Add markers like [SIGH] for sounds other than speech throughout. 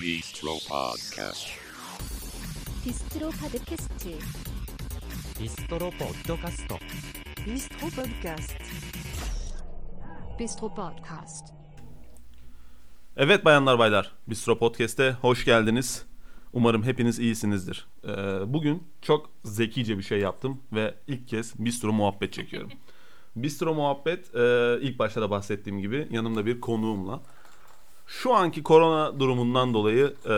비스트로 팟캐스트 비스트로 팟캐스트 비스트로 팟캐스트 비스트로 팟캐스트 비스트로 팟캐스트 Evet bayanlar baylar, Bistro Podcast'e hoş geldiniz. Umarım hepiniz iyisinizdir. Ee, bugün çok zekice bir şey yaptım ve ilk kez Bistro Muhabbet çekiyorum. Bistro Muhabbet e, ilk başta da bahsettiğim gibi yanımda bir konuğumla şu anki korona durumundan dolayı e,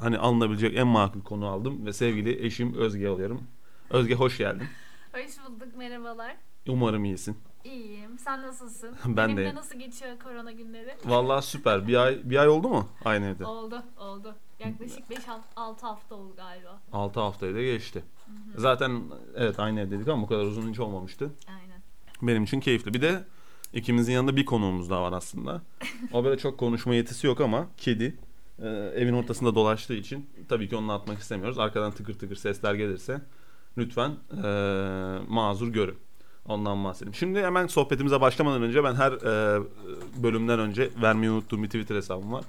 hani alınabilecek en makul konu aldım ve sevgili eşim Özge alıyorum. Özge hoş geldin. [LAUGHS] Hoş bulduk, merhabalar. Umarım iyisin. İyiyim, sen nasılsın? [LAUGHS] Ben Benimle de. nasıl geçiyor korona günleri? Vallahi süper. Bir ay bir ay oldu mu aynı evde? Oldu, oldu. Yaklaşık 5-6 hafta oldu galiba. 6 haftayı da geçti. Zaten evet aynı evdeydik ama bu kadar uzun hiç olmamıştı. Aynen. Benim için keyifli. Bir de ikimizin yanında bir konuğumuz daha var aslında. O böyle çok konuşma yetisi yok ama kedi. Ee, evin ortasında dolaştığı için tabii ki onu atmak istemiyoruz. Arkadan tıkır tıkır sesler gelirse lütfen ee, mazur görün. Ondan bahsedeyim. Şimdi hemen sohbetimize başlamadan önce ben her ee, bölümden önce vermeyi unuttuğum bir Twitter hesabım var.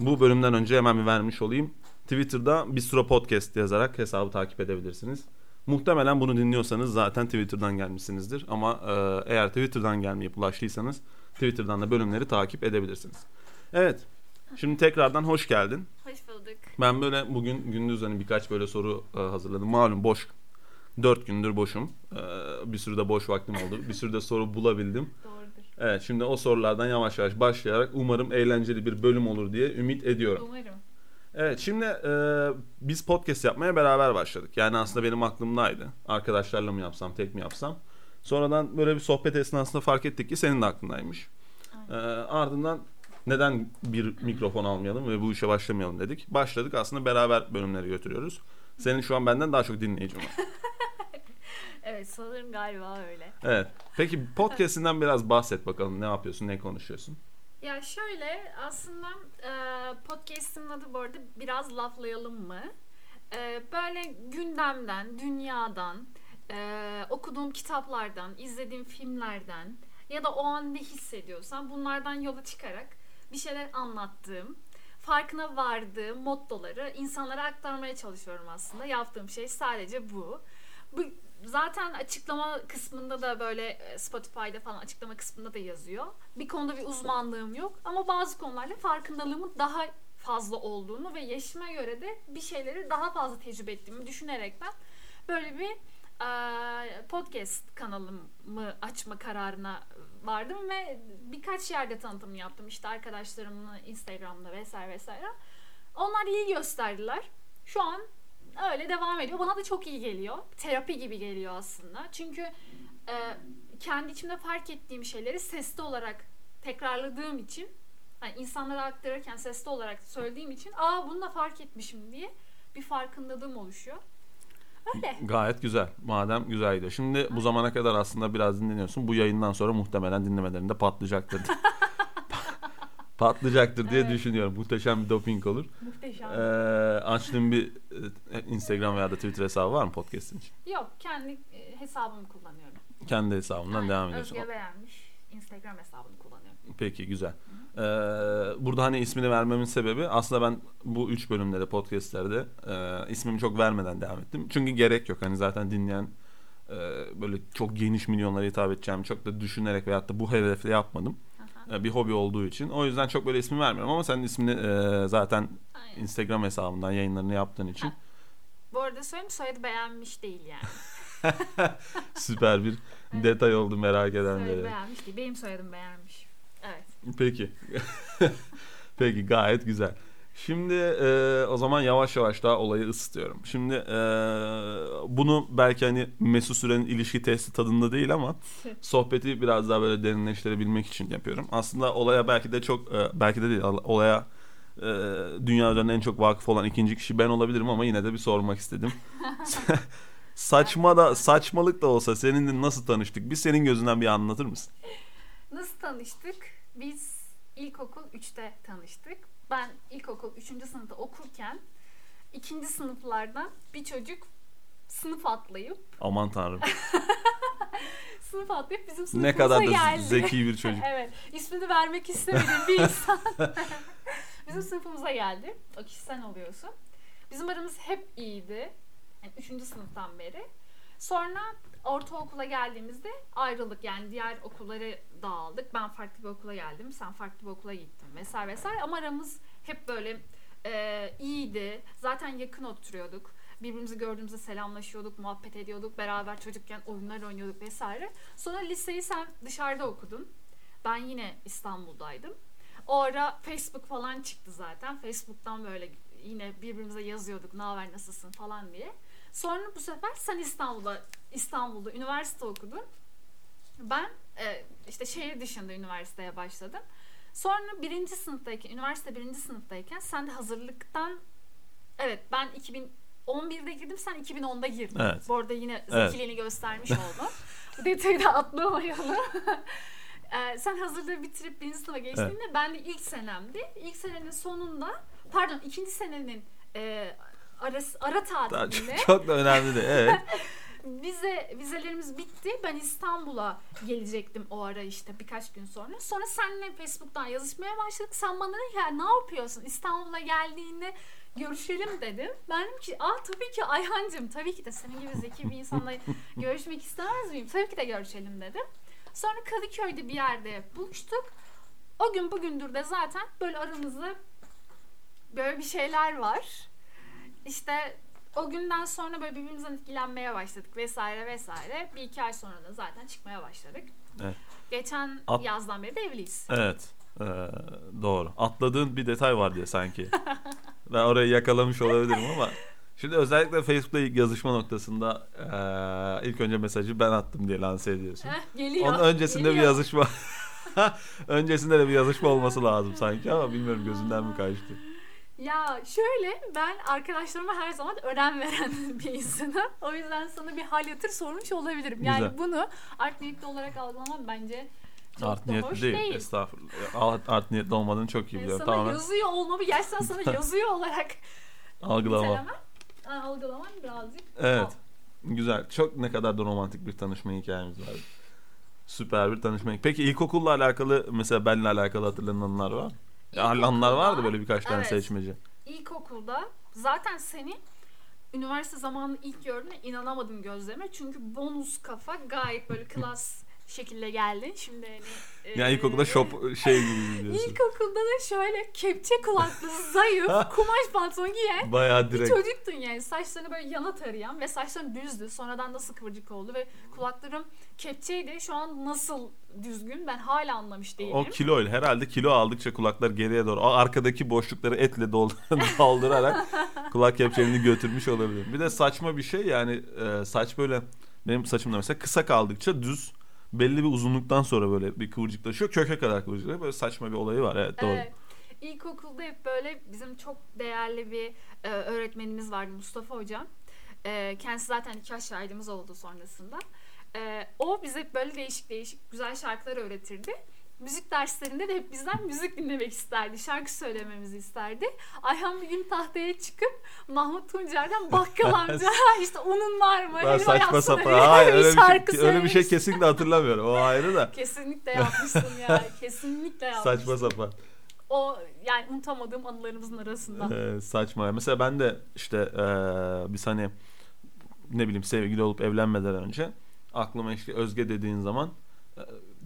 Bu bölümden önce hemen bir vermiş olayım. Twitter'da Bistro Podcast yazarak hesabı takip edebilirsiniz. Muhtemelen bunu dinliyorsanız zaten Twitter'dan gelmişsinizdir. Ama e, eğer Twitter'dan gelmeyip ulaştıysanız Twitter'dan da bölümleri takip edebilirsiniz. Evet. Şimdi tekrardan hoş geldin. Hoş bulduk. Ben böyle bugün gündüz hani birkaç böyle soru e, hazırladım. Malum boş. Dört gündür boşum. E, bir sürü de boş vaktim oldu. Bir sürü de soru bulabildim. Doğrudur. Evet şimdi o sorulardan yavaş yavaş başlayarak umarım eğlenceli bir bölüm olur diye ümit ediyorum. Umarım. Evet şimdi e, biz podcast yapmaya beraber başladık. Yani aslında benim aklımdaydı. Arkadaşlarla mı yapsam, tek mi yapsam. Sonradan böyle bir sohbet esnasında fark ettik ki senin de aklındaymış. E, ardından neden bir mikrofon almayalım ve bu işe başlamayalım dedik. Başladık aslında beraber bölümleri götürüyoruz. Senin şu an benden daha çok dinleyicin var. [LAUGHS] Evet, sanırım galiba öyle. Evet. Peki podcast'inden biraz bahset bakalım. Ne yapıyorsun, ne konuşuyorsun? Ya şöyle, aslında e, podcast'ın adı bu arada biraz laflayalım mı? E, böyle gündemden, dünyadan, e, okuduğum kitaplardan, izlediğim filmlerden ya da o an ne hissediyorsam bunlardan yola çıkarak bir şeyler anlattığım, farkına vardığım mottoları insanlara aktarmaya çalışıyorum aslında. Yaptığım şey sadece bu. Bu zaten açıklama kısmında da böyle e, Spotify'da falan açıklama kısmında da yazıyor. Bir konuda bir uzmanlığım yok ama bazı konularda farkındalığımın daha fazla olduğunu ve yaşıma göre de bir şeyleri daha fazla tecrübe ettiğimi düşünerekten böyle bir e, podcast kanalımı açma kararına vardım ve birkaç yerde tanıtım yaptım. İşte arkadaşlarımla Instagram'da vesaire vesaire. Onlar iyi gösterdiler. Şu an öyle devam ediyor. Bana da çok iyi geliyor. Terapi gibi geliyor aslında. Çünkü e, kendi içimde fark ettiğim şeyleri sesli olarak tekrarladığım için hani insanlara aktarırken sesli olarak söylediğim için aa bunu da fark etmişim diye bir farkındalığım oluşuyor. Öyle. Gayet güzel. Madem güzel gidiyor. Şimdi bu zamana kadar aslında biraz dinleniyorsun. Bu yayından sonra muhtemelen dinlemelerinde patlayacaktır. [LAUGHS] patlayacaktır diye Evet. düşünüyorum. Muhteşem bir doping olur. Muhteşem. Ee, açtığın bir e, Instagram veya da Twitter hesabı var mı podcast'in için? Yok kendi e, hesabımı kullanıyorum. Kendi hesabından Aynen, devam ediyorsun. Özge beğenmiş. Instagram hesabını kullanıyorum. Peki güzel. Ee, burada hani ismini vermemin sebebi aslında ben bu üç bölümde podcastlerde e, ismimi çok vermeden devam ettim. Çünkü gerek yok. Hani zaten dinleyen e, böyle çok geniş milyonlara hitap edeceğimi çok da düşünerek veyahut da bu hedefle yapmadım. E, bir hobi olduğu için. O yüzden çok böyle ismi vermiyorum ama senin ismini e, zaten Aynen. Instagram hesabından yayınlarını yaptığın için Bu arada söyleyeyim soyadı beğenmiş değil yani. [LAUGHS] süper bir detay oldu merak Soyadı edenlere. beğenmiş değil. Benim soyadım beğenmiş. Evet. Peki. [LAUGHS] Peki gayet güzel. Şimdi e, o zaman yavaş yavaş daha olayı ısıtıyorum. Şimdi e, bunu belki hani Mesut Süren'in ilişki testi tadında değil ama sohbeti biraz daha böyle derinleştirebilmek için yapıyorum. Aslında olaya belki de çok e, belki de değil olaya e, dünya üzerinde en çok vakıf olan ikinci kişi ben olabilirim ama yine de bir sormak istedim. [LAUGHS] Saçma da saçmalık da olsa seninle nasıl tanıştık? Bir senin gözünden bir anlatır mısın? Nasıl tanıştık? Biz ilkokul 3'te tanıştık. Ben ilkokul 3. sınıfta okurken ikinci sınıflardan bir çocuk sınıf atlayıp [LAUGHS] Aman tanrım. sınıf atlayıp bizim sınıfımıza Ne kadar da geldi. zeki bir çocuk. [LAUGHS] evet. ismini vermek istemediğim bir insan. [LAUGHS] bizim sınıfımıza geldi. O kişi sen oluyorsun. Bizim aramız hep iyiydi. Yani üçüncü sınıftan beri. Sonra ortaokula geldiğimizde ayrıldık. Yani diğer okullara dağıldık. Ben farklı bir okula geldim. Sen farklı bir okula gittin vesaire vesaire. Ama aramız hep böyle e, iyiydi. Zaten yakın oturuyorduk. Birbirimizi gördüğümüzde selamlaşıyorduk, muhabbet ediyorduk. Beraber çocukken oyunlar oynuyorduk vesaire. Sonra liseyi sen dışarıda okudun. Ben yine İstanbul'daydım. O ara Facebook falan çıktı zaten. Facebook'tan böyle yine birbirimize yazıyorduk. Ne haber, nasılsın falan diye. Sonra bu sefer sen İstanbul'da İstanbul'da üniversite okudun. Ben e, işte şehir dışında üniversiteye başladım. Sonra birinci sınıftayken, üniversite birinci sınıftayken sen de hazırlıktan evet ben 2011'de girdim sen 2010'da girdin. Evet. Bu arada yine Evet. zekiliğini göstermiş oldun. Bu detayı da atlamayalım. Ee, [LAUGHS] sen hazırlığı bitirip birinci sınıfa geçtiğinde ben de ilk senemdi. İlk senenin sonunda pardon ikinci senenin e, ara, ara tatilinde çok, çok da önemli değil. Evet. [LAUGHS] vize vizelerimiz bitti. Ben İstanbul'a gelecektim o ara işte birkaç gün sonra. Sonra seninle Facebook'tan yazışmaya başladık. Sen bana dedin ki "Ya ne yapıyorsun? İstanbul'a geldiğinde görüşelim dedim. Ben dedim ki aa tabii ki Ayhancığım tabii ki de senin gibi zeki bir insanla [LAUGHS] görüşmek istemez miyim? Tabii ki de görüşelim dedim. Sonra Kadıköy'de bir yerde buluştuk. O gün bugündür de zaten böyle aramızda böyle bir şeyler var. İşte o günden sonra böyle birbirimizden etkilenmeye başladık vesaire vesaire. Bir iki ay sonra da zaten çıkmaya başladık. Evet. Geçen At- yazdan beri de evliyiz. Evet. Ee, doğru. Atladığın bir detay var diye sanki. ben orayı yakalamış olabilirim ama şimdi özellikle Facebook'ta ilk yazışma noktasında ee, ilk önce mesajı ben attım diye lanse ediyorsun. Heh, geliyor. Onun öncesinde bir geliyor. yazışma [LAUGHS] öncesinde de bir yazışma olması lazım sanki ama bilmiyorum gözünden mi kaçtı. Ya şöyle ben arkadaşlarıma her zaman önem veren [LAUGHS] bir insanım. O yüzden sana bir hal yatır sormuş olabilirim. Yani Güzel. bunu art niyetli olarak algılamam bence çok art niyetli hoş değil. değil. Estağfurullah. Art, art niyetli olmadığını çok iyi Yani biliyorum. sana Tamamen yazıyor olmamı gerçekten sana [LAUGHS] yazıyor olarak algılama. nitelemem. Ha, Algılamam birazcık. Evet. Al. Güzel. Çok ne kadar da romantik bir tanışma hikayemiz var. Süper bir tanışma. Peki ilkokulla alakalı mesela benimle alakalı hatırlanan anılar var mı? Anılar vardı böyle birkaç tane Evet. seçmeci. İlkokulda zaten seni üniversite zamanı ilk gördüğümde inanamadım gözlerime. Çünkü bonus kafa gayet böyle [LAUGHS] klas şekilde geldin. Şimdi hani... [LAUGHS] Yani e, ilkokulda shop [LAUGHS] şey gibi diyorsun. İlkokulda da şöyle kepçe kulaklı, [LAUGHS] zayıf, kumaş pantolon giyen Bayağı bir direkt. çocuktun yani. Saçlarını böyle yana tarayan ve saçların düzdü. Sonradan nasıl kıvırcık oldu ve kulaklarım kepçeydi. Şu an nasıl düzgün ben hala anlamış değilim. O kiloyla herhalde kilo aldıkça kulaklar geriye doğru. O arkadaki boşlukları etle doldur- doldurarak kulak kepçelerini götürmüş olabilir. Bir de saçma bir şey yani e, saç böyle benim saçımda mesela kısa kaldıkça düz belli bir uzunluktan sonra böyle bir kıvırcıklaşıyor. Köke kadar kıvırcıklaşıyor. Böyle saçma bir olayı var. Evet doğru. Evet. İlkokulda hep böyle bizim çok değerli bir e, öğretmenimiz vardı Mustafa Hocam. E, kendisi zaten iki şahidimiz oldu sonrasında. E, o bize böyle değişik değişik güzel şarkılar öğretirdi. Müzik derslerinde de hep bizden müzik dinlemek isterdi. Şarkı söylememizi isterdi. Ayhan bir gün tahtaya çıkıp Mahmut Tuncer'den bakkal [LAUGHS] amca işte onun var mı? Ben Helva saçma sapan. Hayır öyle bir şarkı şey, öyle bir şey söylemiş. kesinlikle hatırlamıyorum. O ayrı da. [LAUGHS] Kesinlikle yapmışsın ya. [LAUGHS] Kesinlikle yapmışsın. Saçma sapan. O yani unutamadığım anılarımızın arasında. Ee, saçma. Mesela ben de işte ee, biz hani ne bileyim sevgili olup evlenmeden önce aklıma işte Özge dediğin zaman e,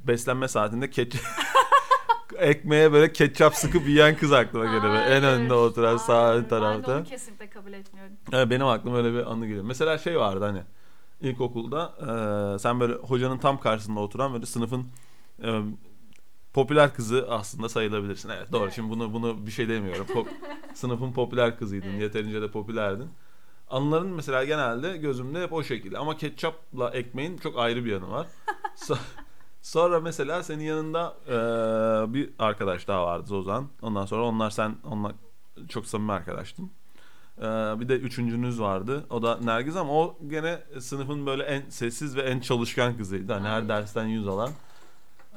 beslenme saatinde keç [LAUGHS] ekmeğe böyle ketçap sıkıp yiyen kız aklıma geliyor. En önde oturan sağ hayır. Ben de tarafta. onu kesinlikle kabul etmiyorum. Evet, benim aklıma öyle bir anı geliyor. Mesela şey vardı hani ilkokulda e, sen böyle hocanın tam karşısında oturan böyle sınıfın e, popüler kızı aslında sayılabilirsin. Evet doğru. Evet. Şimdi bunu bunu bir şey demiyorum. Pop- [LAUGHS] sınıfın popüler kızıydın. Evet. Yeterince de popülerdin. Anıların mesela genelde gözümde hep o şekilde. Ama ketçapla ekmeğin çok ayrı bir yanı var. [LAUGHS] So- Sonra mesela senin yanında e, bir arkadaş daha vardı Zozan. Ondan sonra onlar sen onunla çok samimi arkadaştın. E, bir de üçüncünüz vardı. O da Nergiz ama o gene sınıfın böyle en sessiz ve en çalışkan kızıydı. Hani her dersten yüz alan.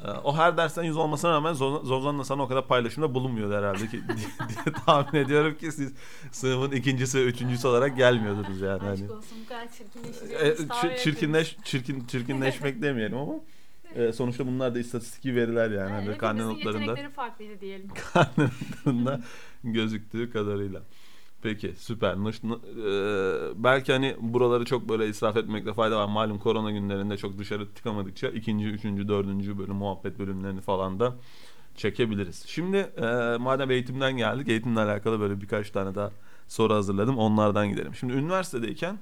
E, o her dersten yüz olmasına rağmen Zo- Zozan'la sana o kadar paylaşımda bulunmuyordu herhalde ki diye, [LAUGHS] diye tahmin ediyorum ki siz sınıfın ikincisi ve üçüncüsü olarak gelmiyordunuz yani. Hani. Aşk olsun bu kadar E, çirkinleşeceğimiz tahmin çi- çirkinleş, çirkin, çirkinleşmek [LAUGHS] demeyelim ama E, sonuçta bunlar da istatistiki veriler yani. Yani Hani karne notlarında. farklıydı diyelim. [LAUGHS] karne notlarında gözüktüğü kadarıyla. Peki süper. Nış- n- e, belki hani buraları çok böyle israf etmekte fayda var. Malum korona günlerinde çok dışarı çıkamadıkça ikinci, üçüncü, dördüncü bölüm muhabbet bölümlerini falan da çekebiliriz. Şimdi e, madem eğitimden geldik eğitimle alakalı böyle birkaç tane daha soru hazırladım. Onlardan gidelim. Şimdi üniversitedeyken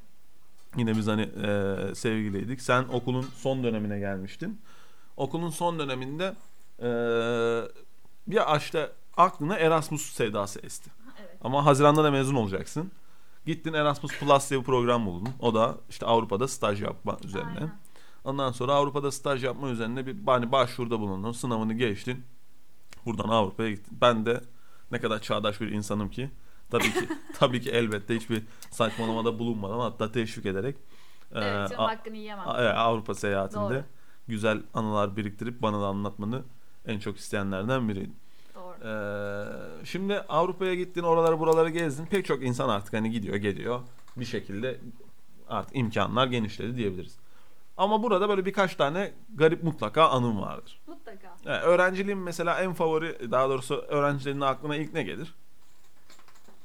yine biz hani e, sevgiliydik. Sen okulun son dönemine gelmiştin. Okulun son döneminde e, bir işte aklına Erasmus sevdası esti. Evet. Ama Haziran'da da mezun olacaksın. Gittin Erasmus Plus diye bir program buldun. O da işte Avrupa'da staj yapma üzerine. Aynen. Ondan sonra Avrupa'da staj yapma üzerine bir hani başvuruda bulundun. Sınavını geçtin. Buradan Avrupa'ya gittin. Ben de ne kadar çağdaş bir insanım ki tabii ki [LAUGHS] tabii ki elbette hiçbir saçmalamada bulunmadan hatta teşvik ederek e, Evet canım A- hakkını yiyemem. Evet, Avrupa seyahatinde Doğru. Güzel anılar biriktirip bana da anlatmanı en çok isteyenlerden biriydim. Doğru. Ee, şimdi Avrupa'ya gittin, oraları buraları gezdin. Pek çok insan artık hani gidiyor, geliyor. Bir şekilde artık imkanlar genişledi diyebiliriz. Ama burada böyle birkaç tane garip mutlaka anım vardır. Mutlaka. Yani öğrenciliğin mesela en favori, daha doğrusu öğrencilerin aklına ilk ne gelir?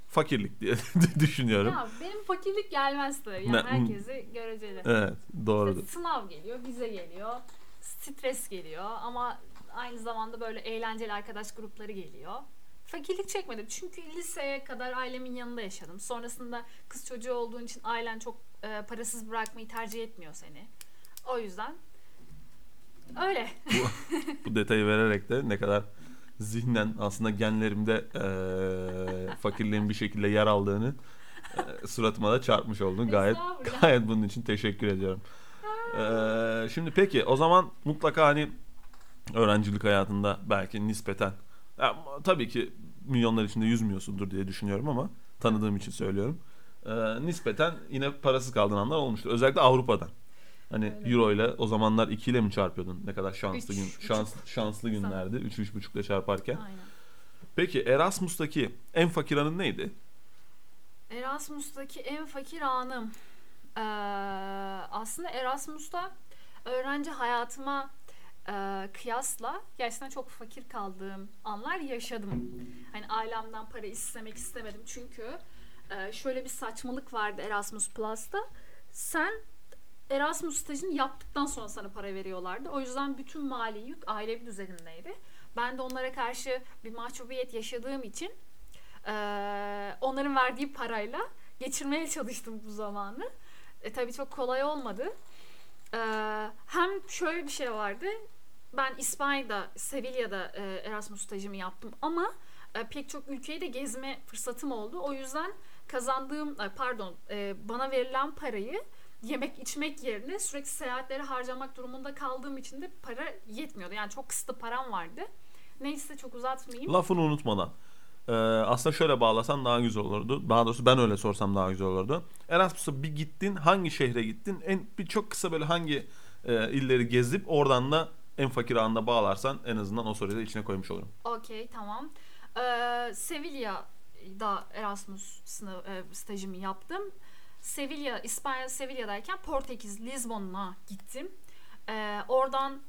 Fakirlik diye [LAUGHS] düşünüyorum. Ya benim fakirlik gelmez tabii. Yani herkesi göreceli. Evet, doğrudur. İşte sınav geliyor, vize geliyor, stres geliyor ama aynı zamanda böyle eğlenceli arkadaş grupları geliyor. Fakirlik çekmedim çünkü liseye kadar ailemin yanında yaşadım. Sonrasında kız çocuğu olduğun için ailen çok e, parasız bırakmayı tercih etmiyor seni. O yüzden öyle. Bu detayı vererek de ne kadar zihnen aslında genlerimde eee fakirliğin bir şekilde yer aldığını eee, suratıma da çarpmış oldun. Gayet gayet bunun için teşekkür ediyorum. Eee, şimdi peki o zaman mutlaka hani öğrencilik hayatında belki nispeten ya, tabii ki milyonlar içinde yüzmüyorsundur diye düşünüyorum ama tanıdığım için söylüyorum. Eee, nispeten yine parasız kaldığın anlar olmuştur. Özellikle Avrupa'dan. Hani Öyle. euro ile o zamanlar 2 ile mi çarpıyordun? Ne kadar şanslı Üç gün buçuk. şans şanslı günlerdi. 3 üç, buçukla çarparken. Aynen. Peki Erasmus'taki en fakir anın neydi? Erasmus'taki en fakir anım. Ee, aslında Erasmus'ta öğrenci hayatıma e, kıyasla gerçekten çok fakir kaldığım anlar yaşadım. Hani ailemden para istemek istemedim çünkü e, şöyle bir saçmalık vardı Erasmus Plus'ta. Sen Erasmus stajını yaptıktan sonra sana para veriyorlardı. O yüzden bütün mali yük ailemin üzerindeydi. Ben de onlara karşı bir mahcubiyet yaşadığım için ee, onların verdiği parayla geçirmeye çalıştım bu zamanı. E, tabii çok kolay olmadı. Ee, hem şöyle bir şey vardı. Ben İspanya'da, Sevilla'da e, Erasmus stajımı yaptım ama e, pek çok ülkeyi de gezme fırsatım oldu. O yüzden kazandığım, e, pardon, e, bana verilen parayı yemek içmek yerine sürekli seyahatlere harcamak durumunda kaldığım için de para yetmiyordu. Yani çok kısıtlı param vardı. Neyse çok uzatmayayım. Lafını unutmadan. Ee, aslında şöyle bağlasan daha güzel olurdu. Daha doğrusu ben öyle sorsam daha güzel olurdu. Erasmus'a bir gittin, hangi şehre gittin? En bir çok kısa böyle hangi e, illeri gezip oradan da en fakir anına bağlarsan en azından o soruyu da içine koymuş olurum. Okey tamam. Ee, Sevilla'da Erasmus sınav, e, stajımı yaptım. Sevilla, İspanya Sevilla'dayken Portekiz Lizbon'a gittim. Ee, oradan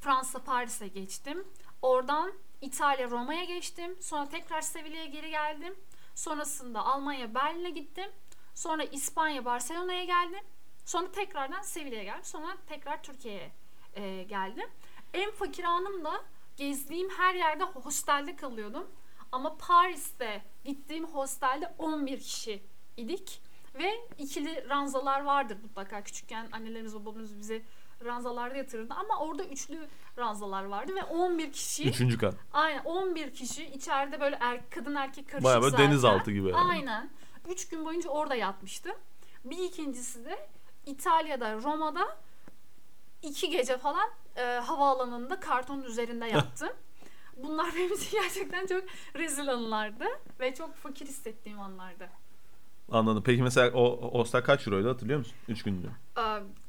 Fransa Paris'e geçtim. Oradan İtalya Roma'ya geçtim. Sonra tekrar Sevilla'ya geri geldim. Sonrasında Almanya Berlin'e gittim. Sonra İspanya Barcelona'ya geldim. Sonra tekrardan Sevilla'ya geldim. Sonra tekrar Türkiye'ye e, geldim. En fakir anım da gezdiğim her yerde hostelde kalıyordum. Ama Paris'te gittiğim hostelde 11 kişi idik. Ve ikili ranzalar vardır mutlaka. Küçükken annelerimiz babamız bizi ranzalarda yatırırdı. Ama orada üçlü ranzalar vardı ve 11 kişi Üçüncü kat. Aynen 11 kişi içeride böyle er, kadın erkek karışık Bayağı böyle zaten. denizaltı gibi yani. Aynen. 3 gün boyunca orada yatmıştım. Bir ikincisi de İtalya'da Roma'da iki gece falan e, havaalanında kartonun üzerinde [LAUGHS] yattım. Bunlar benim için gerçekten çok rezil anılardı ve çok fakir hissettiğim anlardı. Anladım. Peki mesela o o hostel kaç euroydu hatırlıyor musun? Üç gündü. Ee,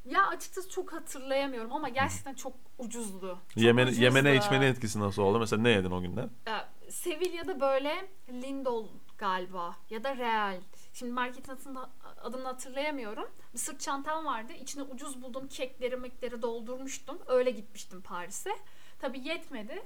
ya açıkçası çok hatırlayamıyorum ama gerçekten çok ucuzdu. Çok Yemene, ucuzdu. yemene içmene etkisi nasıl oldu? Mesela ne yedin o günde? Ee, Sevilla'da böyle Lindol galiba ya da Real Şimdi marketin adını, adını hatırlayamıyorum. Bir sırt çantam vardı. İçine ucuz buldum kekleri mekleri doldurmuştum. Öyle gitmiştim Paris'e. Tabii yetmedi.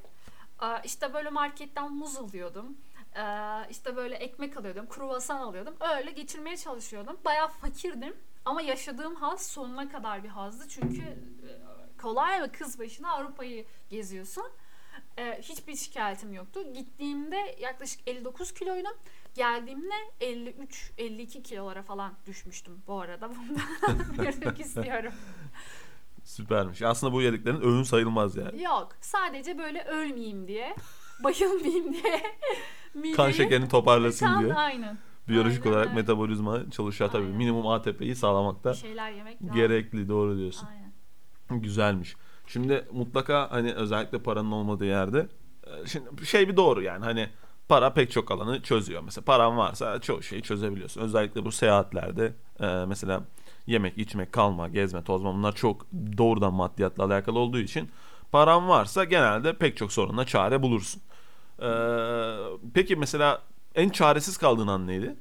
Aa, İşte böyle marketten muz alıyordum. Ee, işte böyle ekmek alıyordum. Kruvasan alıyordum. Öyle geçirmeye çalışıyordum. Bayağı fakirdim. Ama yaşadığım haz sonuna kadar bir hazdı. Çünkü e, kolay ve kız başına Avrupa'yı geziyorsun. Ee, hiçbir şikayetim yoktu. Gittiğimde yaklaşık 59 kiloydum. Geldiğimde 53-52 kilolara falan düşmüştüm bu arada. Bunu da belirtmek [LAUGHS] [LAUGHS] istiyorum. Süpermiş. Aslında bu yediklerin öğün sayılmaz yani. Yok. Sadece böyle ölmeyeyim diye, [LAUGHS] bayılmayayım diye. Mideyi- Kan şekerini toparlasın Kan, diye. Aynen. Biyolojik Aynen olarak öyle. metabolizma çalışıyor tabii. Aynen. Minimum ATP'yi sağlamakta lazım. gerekli. Doğru diyorsun. Aynen. Güzelmiş. Şimdi mutlaka hani özellikle paranın olmadığı yerde e, şimdi şey bir doğru yani hani para pek çok alanı çözüyor. Mesela paran varsa çoğu şeyi çözebiliyorsun. Özellikle bu seyahatlerde e, mesela yemek, içmek, kalma, gezme, tozma bunlar çok doğrudan maddiyatla alakalı olduğu için paran varsa genelde pek çok soruna çare bulursun. E, peki mesela en çaresiz kaldığın an neydi?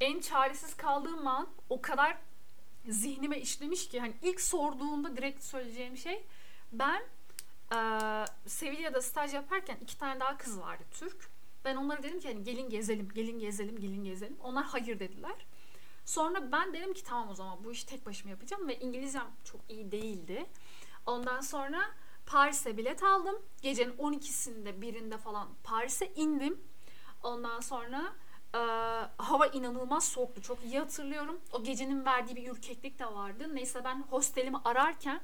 En çaresiz kaldığım an o kadar zihnime işlemiş ki hani ilk sorduğunda direkt söyleyeceğim şey ben eee Sevilla'da staj yaparken iki tane daha kız vardı Türk. Ben onlara dedim ki hani gelin gezelim, gelin gezelim, gelin gezelim. Onlar hayır dediler. Sonra ben dedim ki tamam o zaman bu işi tek başıma yapacağım ve İngilizcem çok iyi değildi. Ondan sonra Paris'e bilet aldım. Gecenin 12'sinde birinde falan Paris'e indim. Ondan sonra e, hava inanılmaz soğuktu. Çok iyi hatırlıyorum. O gecenin verdiği bir ürkeklik de vardı. Neyse ben hostelimi ararken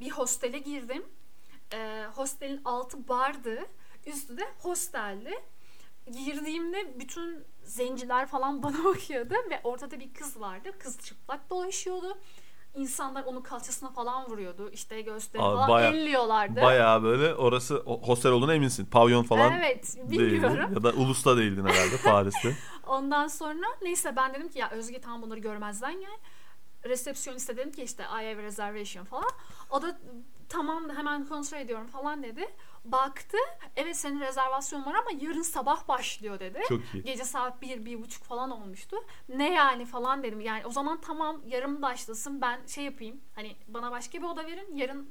bir hostele girdim. E, hostelin altı bardı. Üstü de hosteldi. Girdiğimde bütün zenciler falan [LAUGHS] bana bakıyordu ve ortada bir kız vardı. Kız çıplak dolaşıyordu. İnsanlar onun kalçasına falan vuruyordu. İşte göğüsleri Aa, falan baya- elliyorlardı. Bayağı böyle orası hostel olduğuna eminsin. Pavyon falan Evet, değildin. bilmiyorum. Ya da Ulus'ta değildin herhalde [LAUGHS] Paris'te. Ondan sonra neyse ben dedim ki ya Özge tam bunları görmezden gel. Resepsiyoniste dedim ki işte I have a reservation falan. O da tamam hemen kontrol ediyorum falan dedi. Baktı evet senin rezervasyon var ama yarın sabah başlıyor dedi. Çok iyi. Gece saat bir, bir buçuk falan olmuştu. Ne yani falan dedim. Yani o zaman tamam yarım başlasın ben şey yapayım. Hani bana başka bir oda verin. Yarın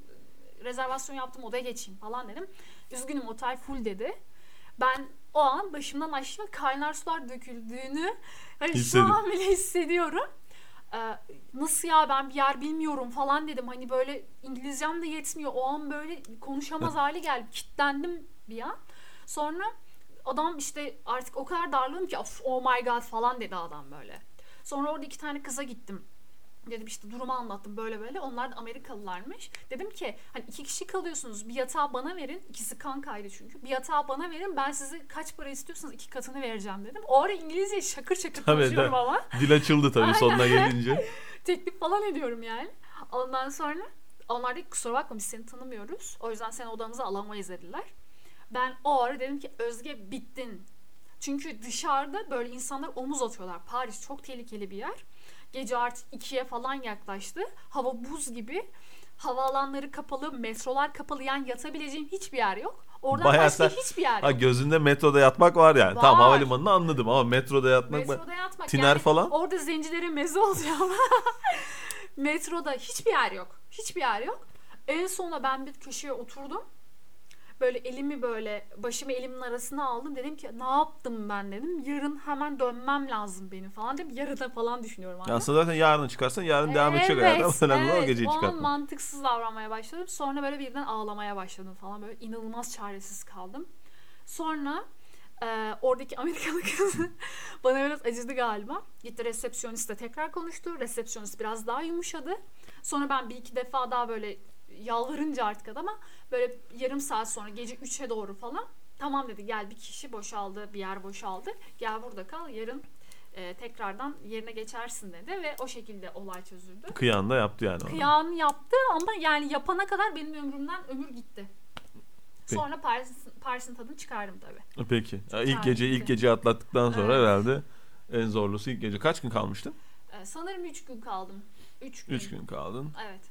rezervasyon yaptım odaya geçeyim falan dedim. Üzgünüm otel full dedi. Ben o an başımdan aşağı kaynar sular döküldüğünü hani şu an bile hissediyorum. Ee, nasıl ya ben bir yer bilmiyorum falan dedim. Hani böyle İngilizcem de yetmiyor. O an böyle konuşamaz hale geldim. Kitlendim bir an. Sonra adam işte artık o kadar darlığım ki "Of, oh my god falan dedi adam böyle. Sonra orada iki tane kıza gittim. Dedim işte durumu anlattım böyle böyle. Onlar da Amerikalılarmış. Dedim ki hani iki kişi kalıyorsunuz. Bir yatağı bana verin. İkisi kankaydı çünkü. Bir yatağı bana verin. Ben size kaç para istiyorsanız iki katını vereceğim dedim. O ara İngilizce şakır şakır Tabii, konuşuyorum tabii. ama. Dil açıldı tabii sonuna gelince. [LAUGHS] Teklif falan ediyorum yani. Ondan sonra onlar ki, kusura bakma biz seni tanımıyoruz. O yüzden seni odamıza alamayız dediler. Ben o ara dedim ki Özge bittin. Çünkü dışarıda böyle insanlar omuz atıyorlar. Paris çok tehlikeli bir yer. Gece artık ikiye falan yaklaştı. Hava buz gibi. Havaalanları kapalı, metrolar kapalı. Yani yatabileceğin hiçbir yer yok. Oradan Bayağı başka sen- hiçbir yer Ha yok. gözünde metroda yatmak var yani. Var. Tamam havalimanını anladım ama metroda yatmak. Metroda yatmak. Tiner yani falan? Orada zencilere meze olacağım. [LAUGHS] Metroda hiçbir yer yok. Hiçbir yer yok. En sonunda ben bir köşeye oturdum. Böyle elimi böyle başımı elimin arasına aldım. Dedim ki ne yaptım ben dedim. Yarın hemen dönmem lazım benim falan dedim. Yarına falan düşünüyorum hala. Aslında zaten yarın çıkarsan yarın devam edecek hayatım. Önemli olan o geceyi o an çıkartmak. mantıksız davranmaya başladım. Sonra böyle birden ağlamaya başladım falan. Böyle inanılmaz çaresiz kaldım. Sonra e, oradaki Amerikalı kız [LAUGHS] bana biraz acıdı galiba. Gitti resepsiyonistle tekrar konuştu. Resepsiyonist biraz daha yumuşadı. Sonra ben bir iki defa daha böyle yalvarınca artık adama böyle yarım saat sonra gece 3'e doğru falan tamam dedi gel bir kişi boşaldı bir yer boşaldı gel burada kal yarın e, tekrardan yerine geçersin dedi ve o şekilde olay çözüldü. Kıyan da yaptı yani. Kıyağını yaptı ama yani yapana kadar benim ömrümden ömür gitti. Sonra Paris'in Paris'in tadını çıkardım tabii. Peki. Ya ilk gece ilk gece atlattıktan sonra Evet. herhalde en zorlusu ilk gece. Kaç gün kalmıştın? Ee, sanırım 3 gün kaldım. 3 gün. 3 gün kaldın. Evet.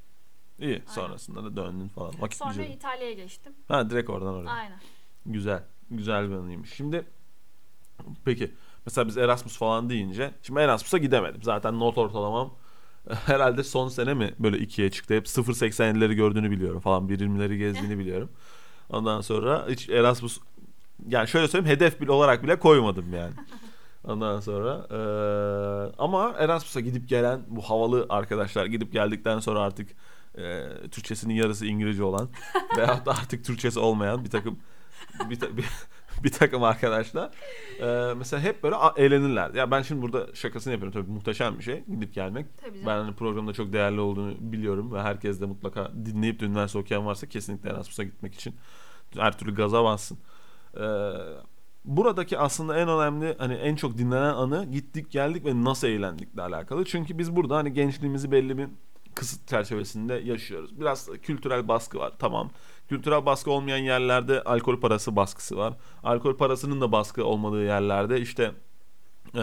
İyi. Sonrasında da döndün falan. Vakit Sonra güzel. İtalya'ya geçtim. Ha direkt oradan oraya. Aynen. Güzel. Güzel bir anıymış. Şimdi peki Mesela biz Erasmus falan deyince şimdi Erasmus'a gidemedim. Zaten not ortalamam herhalde son sene mi böyle ikiye çıktı. Hep 0.87'leri gördüğünü biliyorum falan. 1.20'leri gezdiğini biliyorum. Ondan sonra hiç Erasmus yani şöyle söyleyeyim hedef bile olarak bile koymadım yani. [LAUGHS] Ondan sonra eee, ama Erasmus'a gidip gelen bu havalı arkadaşlar gidip geldikten sonra artık eee, Türkçesinin yarısı İngilizce olan [LAUGHS] veyahut da artık Türkçesi olmayan bir takım bir, ta- bir, [LAUGHS] bir takım arkadaşlar eee, mesela hep böyle eğlenirler. Ya ben şimdi burada şakasını yapıyorum tabii muhteşem bir şey gidip gelmek. Ben hani programda çok değerli olduğunu biliyorum ve herkes de mutlaka dinleyip de üniversite okuyan varsa kesinlikle Erasmus'a gitmek için her türlü gaza bassın. Ee, buradaki aslında en önemli hani en çok dinlenen anı gittik geldik ve nasıl eğlendikle alakalı. Çünkü biz burada hani gençliğimizi belli bir kısıt çerçevesinde yaşıyoruz. Biraz kültürel baskı var tamam. Kültürel baskı olmayan yerlerde alkol parası baskısı var. Alkol parasının da baskı olmadığı yerlerde işte e,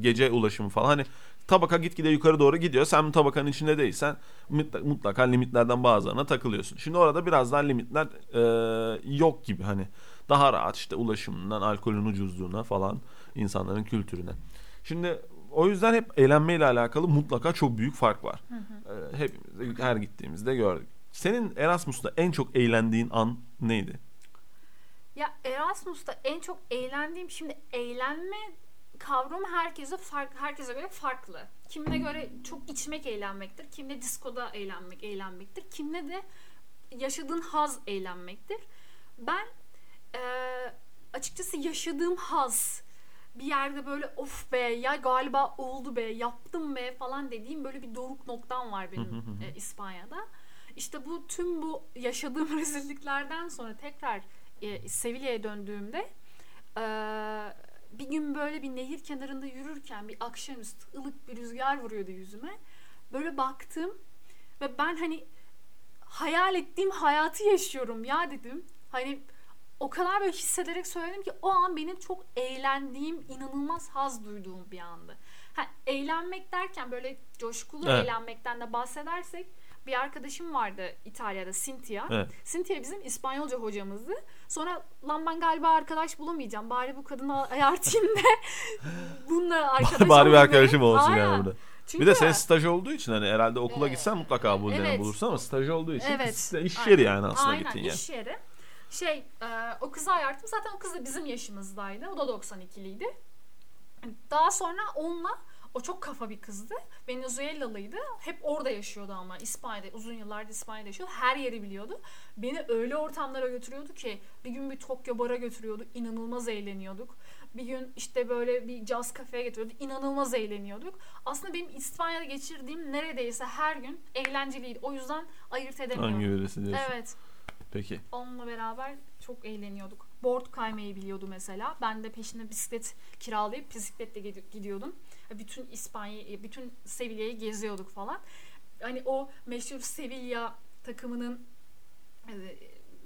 gece ulaşımı falan hani tabaka gitgide yukarı doğru gidiyor. Sen bu tabakanın içinde değilsen mutlaka, limitlerden bazılarına takılıyorsun. Şimdi orada biraz daha limitler e, yok gibi hani daha rahat işte ulaşımından alkolün ucuzluğuna falan insanların kültürüne. Şimdi o yüzden hep eğlenmeyle alakalı mutlaka çok büyük fark var. E, hepimiz her gittiğimizde gördük. Senin Erasmus'ta en çok eğlendiğin an neydi? Ya Erasmus'ta en çok eğlendiğim şimdi eğlenme kavramı herkese fark herkese göre farklı. Kimine göre çok içmek eğlenmektir, kimine diskoda eğlenmek eğlenmektir, kimine de yaşadığın haz eğlenmektir. Ben eee, açıkçası yaşadığım haz bir yerde böyle of be ya galiba oldu be yaptım be falan dediğim böyle bir doruk noktam var benim e, İspanya'da. İşte bu tüm bu yaşadığım [LAUGHS] rezilliklerden sonra tekrar e, Sevilla'ya döndüğümde e, bir gün böyle bir nehir kenarında yürürken bir akşamüstü ılık bir rüzgar vuruyordu yüzüme. Böyle baktım ve ben hani hayal ettiğim hayatı yaşıyorum ya dedim. Hani o kadar böyle hissederek söyledim ki o an benim çok eğlendiğim, inanılmaz haz duyduğum bir andı. Ha, eğlenmek derken böyle coşkulu Evet. eğlenmekten de bahsedersek bir arkadaşım vardı İtalya'da Cynthia. Evet. Cynthia bizim İspanyolca hocamızdı. Sonra lan ben galiba arkadaş bulamayacağım. Bari bu kadını ayartayım da [LAUGHS] bununla arkadaş Bari bir arkadaşım olsun Aynen. yani burada. Çünkü Bir de senin staj olduğu için hani herhalde okula Ee, gitsen mutlaka bu evet. bulursun ama staj olduğu için Evet. iş Aynen. yeri yani aslında Aynen, gittiğin yer. iş yeri. Şey e, o kızı ayarttım. Zaten o kız da bizim yaşımızdaydı. O da 92'liydi. Daha sonra onunla o çok kafa bir kızdı. Venezuelalıydı. Hep orada yaşıyordu ama İspanya'da uzun yıllardır İspanya'da yaşıyordu. Her yeri biliyordu. Beni öyle ortamlara götürüyordu ki bir gün bir Tokyo bara götürüyordu. İnanılmaz eğleniyorduk. Bir gün işte böyle bir caz kafeye götürüyordu. İnanılmaz eğleniyorduk. Aslında benim İspanya'da geçirdiğim neredeyse her gün eğlenceliydi. O yüzden ayırt edemiyorum. Hangi birisi diyorsun? Evet. Peki. Onunla beraber çok eğleniyorduk. Board kaymayı biliyordu mesela. Ben de peşine bisiklet kiralayıp bisikletle gidi- gidiyordum. Bütün İspanya'yı, bütün Sevilla'yı geziyorduk falan. Hani o meşhur Sevilla takımının e,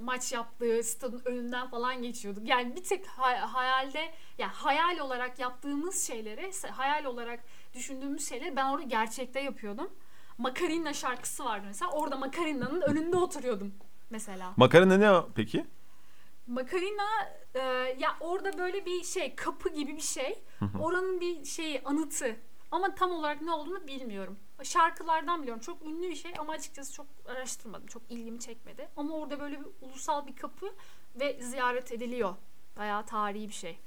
maç yaptığı stadın önünden falan geçiyorduk. Yani bir tek hay- hayalde, yani hayal olarak yaptığımız şeyleri, hayal olarak düşündüğümüz şeyleri ben orada gerçekte yapıyordum. Macarena şarkısı vardı mesela. Orada Macarena'nın önünde oturuyordum mesela. Makarna ne o peki? Makarina e, ya orada böyle bir şey kapı gibi bir şey. Oranın bir şeyi anıtı. Ama tam olarak ne olduğunu bilmiyorum. Şarkılardan biliyorum. Çok ünlü bir şey ama açıkçası çok araştırmadım. Çok ilgimi çekmedi. Ama orada böyle bir ulusal bir kapı ve ziyaret ediliyor. Bayağı tarihi bir şey.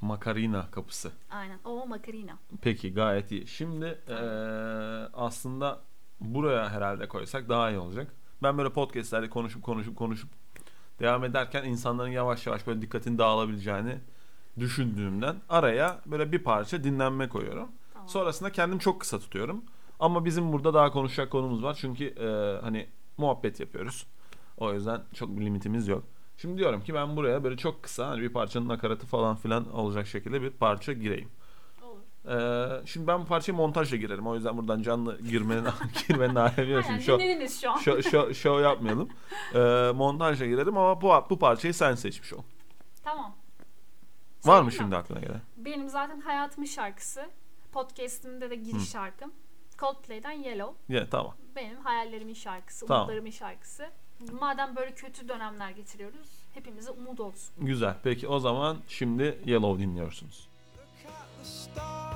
Makarina kapısı. Aynen. O Makarina. Peki gayet iyi. Şimdi eee, aslında buraya herhalde koysak daha iyi olacak. Ben böyle podcastlerde konuşup konuşup konuşup devam ederken insanların yavaş yavaş böyle dikkatini dağılabileceğini düşündüğümden araya böyle bir parça dinlenme koyuyorum. Tamam. Sonrasında kendim çok kısa tutuyorum. Ama bizim burada daha konuşacak konumuz var. Çünkü eee, hani muhabbet yapıyoruz. O yüzden çok bir limitimiz yok. Şimdi diyorum ki ben buraya böyle çok kısa hani bir parçanın nakaratı falan filan olacak şekilde bir parça gireyim. Ee, şimdi ben bu parçayı montajla girerim. O yüzden buradan canlı girmenin [LAUGHS] girmenin alemi yok. Şimdi şov, dinlediniz şu an. şov, şov, şov yapmayalım. Ee, montajla girerim ama bu, bu parçayı sen seçmiş ol. Tamam. Var mı şimdi aklına gelen? Benim zaten hayatımın şarkısı. Podcast'imde de giriş şarkım. Coldplay'den Yellow. Ya tamam. Benim hayallerimin şarkısı, Tamam. umutlarımın şarkısı. Madem böyle kötü dönemler geçiriyoruz, hepimize umut olsun. Güzel. Peki o zaman şimdi Yellow dinliyorsunuz. Look the stars,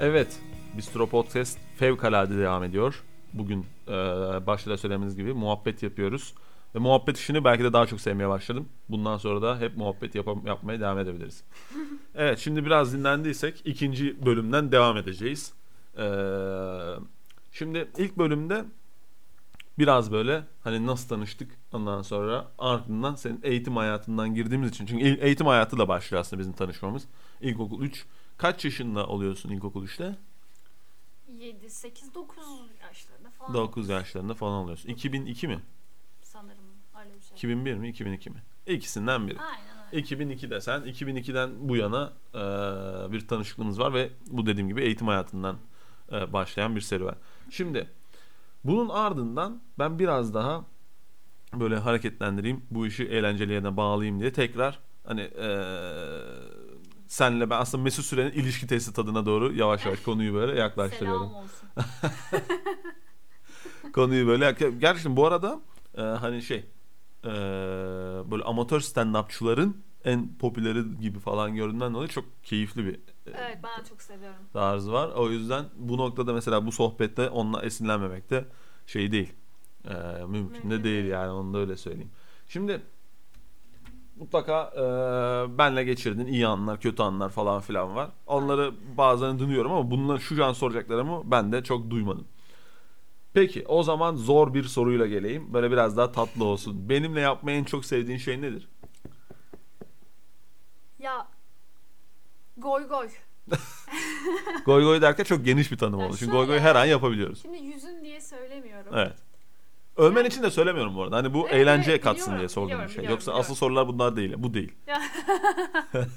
Evet, Bistro Podcast fevkalade devam ediyor. Bugün e, başta da söylediğimiz gibi muhabbet yapıyoruz. Ve muhabbet işini belki de daha çok sevmeye başladım. Bundan sonra da hep muhabbet yapam- yapmaya devam edebiliriz. [LAUGHS] evet, şimdi biraz dinlendiysek ikinci bölümden devam edeceğiz. E, şimdi ilk bölümde biraz böyle hani nasıl tanıştık ondan sonra ardından senin eğitim hayatından girdiğimiz için. Çünkü eğitim hayatı da başlıyor aslında bizim tanışmamız. İlkokul 3. Kaç yaşında oluyorsun ilkokul 3'te? 7, 8, 9 yaşlarında falan. 9 yaşlarında falan oluyorsun. 2002 mi? Sanırım öyle bir şey. 2001 mi? 2002 mi? İkisinden biri. Aynen öyle. 2002'de sen 2002'den bu yana e, bir tanışıklığımız var ve bu dediğim gibi eğitim hayatından e, başlayan bir serüven. Şimdi bunun ardından ben biraz daha böyle hareketlendireyim bu işi eğlenceli yerine bağlayayım diye tekrar hani e, senle ben aslında Mesut Süren'in ilişki testi tadına doğru yavaş yavaş konuyu böyle [LAUGHS] yaklaştırıyorum. Selam olsun. [LAUGHS] konuyu böyle gerçekten bu arada e, hani şey e, böyle amatör stand-upçıların en popüleri gibi falan gördüğünden dolayı çok keyifli bir Evet ben çok seviyorum. tarzı var. O yüzden bu noktada mesela bu sohbette onunla esinlenmemek de şey değil. E, mümkün, Mümkün de değil yani onu da öyle söyleyeyim. Şimdi mutlaka e, benle geçirdin iyi anlar, kötü anlar falan filan var. Onları bazen dinliyorum ama bunları şu an soracaklarımı ben de çok duymadım. Peki o zaman zor bir soruyla geleyim. Böyle biraz daha tatlı olsun. Benimle yapmayı en çok sevdiğin şey nedir? Ya goy goy. [LAUGHS] Goy goy derken çok geniş bir tanım Ya oldu. Çünkü goy goy her an yapabiliyoruz. Şimdi yüzün diye söylemiyorum. Evet. Ölmen için de söylemiyorum bu arada. Hani bu Evet, eğlenceye evet, katsın diye sorduğum bir şey. biliyorum, Yoksa biliyorum. asıl sorular bunlar değil. Bu değil. [LAUGHS]